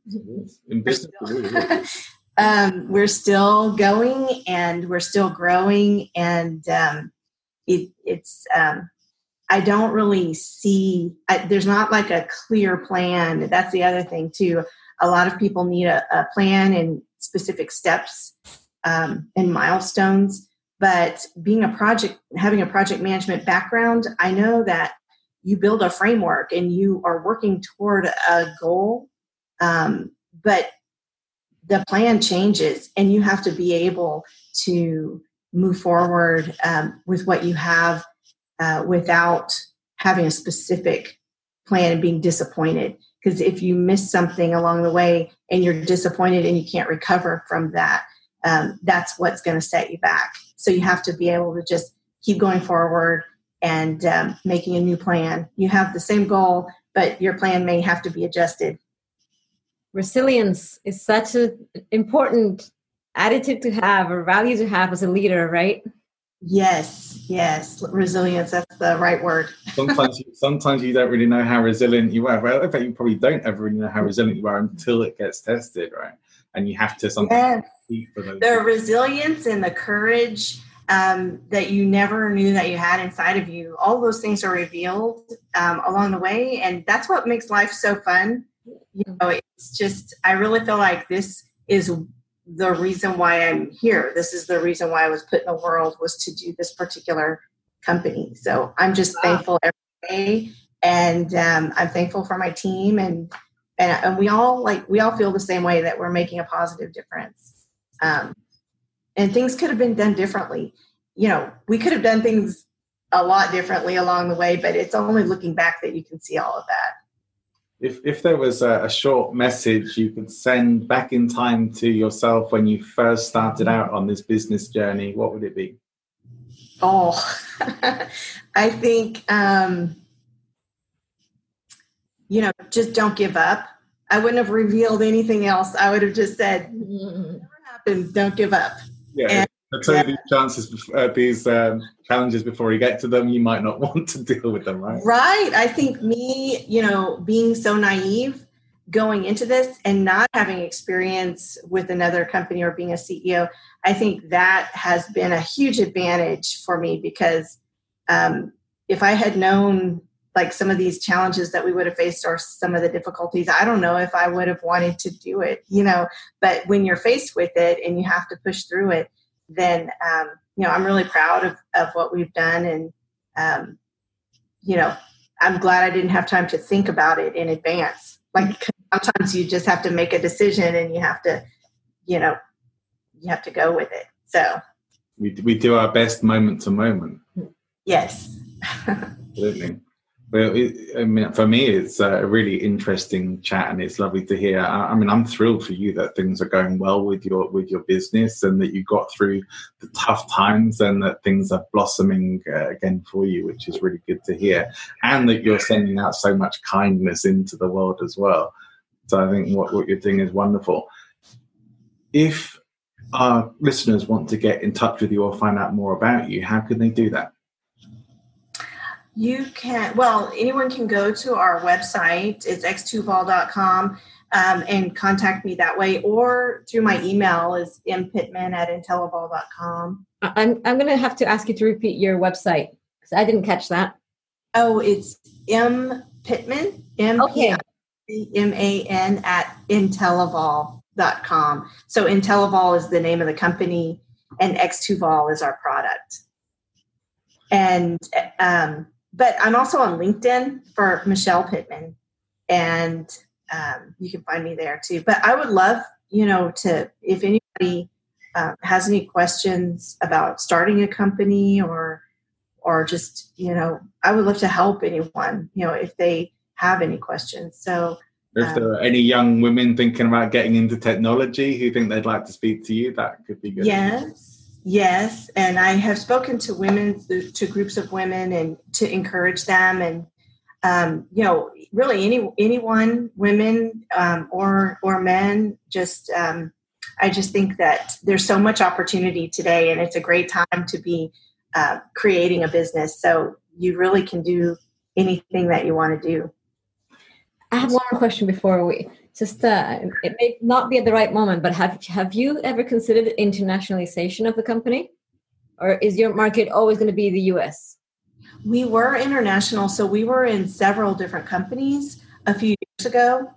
We're still, um, we're still going and we're still growing. And um, it, it's, um, I don't really see, I, there's not like a clear plan. That's the other thing, too. A lot of people need a, a plan and specific steps um, and milestones. But being a project, having a project management background, I know that you build a framework and you are working toward a goal. Um, but the plan changes and you have to be able to move forward um, with what you have uh, without having a specific plan and being disappointed. Because if you miss something along the way and you're disappointed and you can't recover from that, um, that's what's going to set you back. So you have to be able to just keep going forward and um, making a new plan. You have the same goal, but your plan may have to be adjusted. Resilience is such an important attitude to have or value to have as a leader, right? Yes, yes, resilience. That's the right word. sometimes, you, sometimes you don't really know how resilient you are. Well, in fact, you probably don't ever really know how resilient you are until it gets tested, right? And you have to sometimes yes. the resilience and the courage um, that you never knew that you had inside of you. All those things are revealed um, along the way, and that's what makes life so fun. You know, it's just I really feel like this is the reason why I'm here. This is the reason why I was put in the world was to do this particular company. So I'm just wow. thankful every day and um, I'm thankful for my team and, and and we all like we all feel the same way that we're making a positive difference. Um, and things could have been done differently. You know, we could have done things a lot differently along the way, but it's only looking back that you can see all of that. If if there was a, a short message you could send back in time to yourself when you first started out on this business journey, what would it be? Oh, I think um, you know, just don't give up. I wouldn't have revealed anything else. I would have just said, "Whatever happens, don't give up." Yeah. And- I'll tell you these chances, uh, these um, challenges before you get to them, you might not want to deal with them, right? Right. I think me, you know, being so naive going into this and not having experience with another company or being a CEO, I think that has been a huge advantage for me because um, if I had known like some of these challenges that we would have faced or some of the difficulties, I don't know if I would have wanted to do it, you know. But when you're faced with it and you have to push through it, then um, you know I'm really proud of, of what we've done and um, you know I'm glad I didn't have time to think about it in advance. Like sometimes you just have to make a decision and you have to, you know, you have to go with it. So We, we do our best moment to moment. yes. Absolutely. Well, it, I mean, for me, it's a really interesting chat, and it's lovely to hear. I, I, mean, I'm thrilled for you that things are going well with your with your business, and that you got through the tough times, and that things are blossoming uh, again for you, which is really good to hear. And that you're sending out so much kindness into the world as well. So I think what what you're doing is wonderful. If our listeners want to get in touch with you or find out more about you, how can they do that? You can, well, anyone can go to our website. It's x2vol.com um, and contact me that way or through my email is mpittman at intellivol.com. I'm, I'm going to have to ask you to repeat your website because I didn't catch that. Oh, it's M Pittman, M Okay. M A N at intellivol.com. So Intellivol is the name of the company and X2Vol is our product. And um, but I'm also on LinkedIn for Michelle Pittman, and um, you can find me there too. But I would love, you know, to if anybody um, has any questions about starting a company or or just you know, I would love to help anyone, you know, if they have any questions. So If Um, there are any young women thinking about getting into technology who think they'd like to speak to you, that could be good. Yes, yes, and I have spoken to women, to groups of women, and to encourage them, and um, you know, really any anyone, women um, or or men, just um, I just think that there's so much opportunity today, and it's a great time to be uh, creating a business. So you really can do anything that you want to do. I have one more question before we just uh, it may not be at the right moment, but have have you ever considered internationalization of the company, or is your market always going to be the U.S.? We were international, so we were in several different companies a few years ago.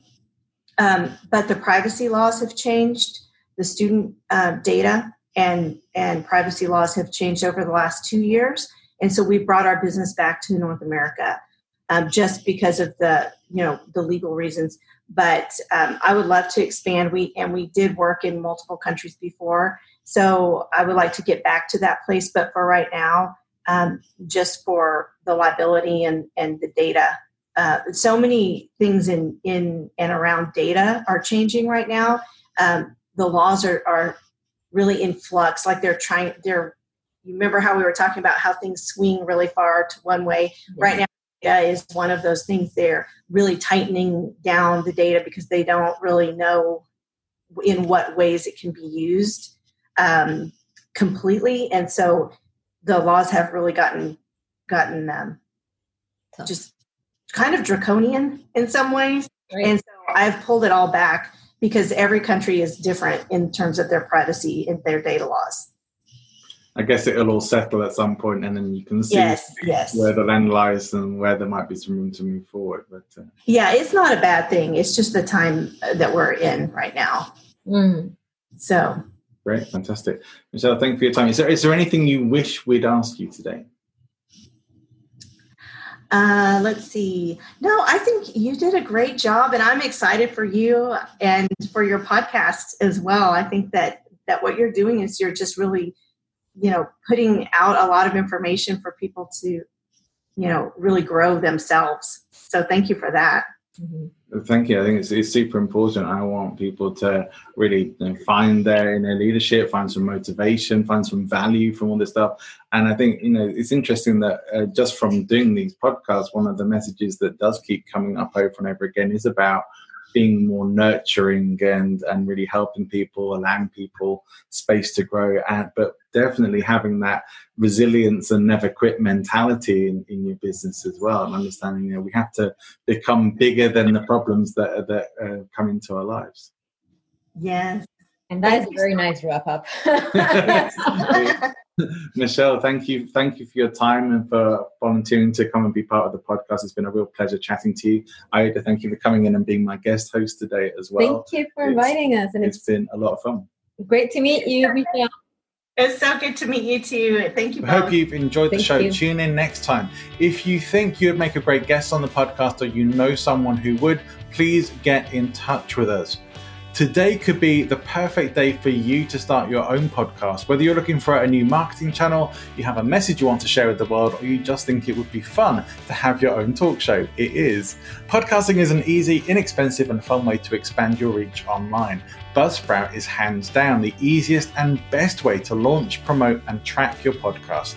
Um, but the privacy laws have changed. The student uh, data and and privacy laws have changed over the last two years, and so we brought our business back to North America, um, just because of the you know the legal reasons. But um, I would love to expand. We and we did work in multiple countries before, so I would like to get back to that place. But for right now, um, just for the liability and, and the data. Uh, so many things in, in and around data are changing right now. Um, the laws are, are really in flux, like they're trying, they're, you remember how we were talking about how things swing really far to one way? Right now, is one of those things they're really tightening down the data because they don't really know in what ways it can be used um, completely. And so the laws have really gotten gotten um, just kind of draconian in some ways Right. and so i've pulled it all back because every country is different in terms of their privacy and their data laws I guess it'll all settle at some point, and then you can see yes yes where the land lies and where there might be some room to move forward. But uh, yeah it's not a bad thing it's just the time that we're in right now Mm. so great, fantastic, Michelle. Thank you for your time. Is there is there anything you wish we'd asked you today? Uh, let's see. No, I think you did a great job, and I'm excited for you and for your podcast as well. I think that that what you're doing is you're just really, you know, putting out a lot of information for people to, you know, really grow themselves. So thank you for that. Mm-hmm. Thank you. I think it's, it's super important. I want people to really you know, find their inner leadership, find some motivation, find some value from all this stuff. And I think you know it's interesting that uh, just from doing these podcasts, one of the messages that does keep coming up over and over again is about being more nurturing and and really helping people, allowing people space to grow. And but definitely having that resilience and never quit mentality in, in your business as well, and understanding you know we have to become bigger than the problems that that uh, come into our lives. Yes. And that is a very nice wrap up. Michelle, thank you. Thank you for your time and for volunteering to come and be part of the podcast. It's been a real pleasure chatting to you. Aida, thank you for coming in and being my guest host today as well. Thank you for inviting it's, us. And it's, it's been a lot of fun. Great to meet you, Michelle. It's so good to meet you too. Thank you. I hope you've enjoyed Thank the show. You. Tune in next time. If you think you would make a great guest on the podcast or you know someone who would, please get in touch with us. Today could be the perfect day for you to start your own podcast. Whether you're looking for a new marketing channel, you have a message you want to share with the world, or you just think it would be fun to have your own talk show, it is. Podcasting is an easy, inexpensive, and fun way to expand your reach online. Buzzsprout is hands down the easiest and best way to launch, promote, and track your podcast.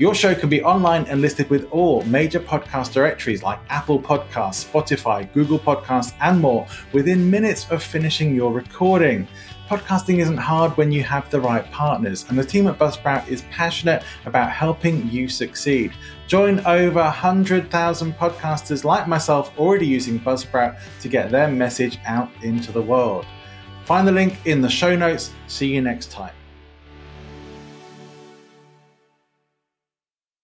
Your show can be online and listed with all major podcast directories like Apple Podcasts, Spotify, Google Podcasts, and more within minutes of finishing your recording. Podcasting isn't hard when you have the right partners, and the team at Buzzsprout is passionate about helping you succeed. Join over 100,000 podcasters like myself already using Buzzsprout to get their message out into the world. Find the link in the show notes. See you next time.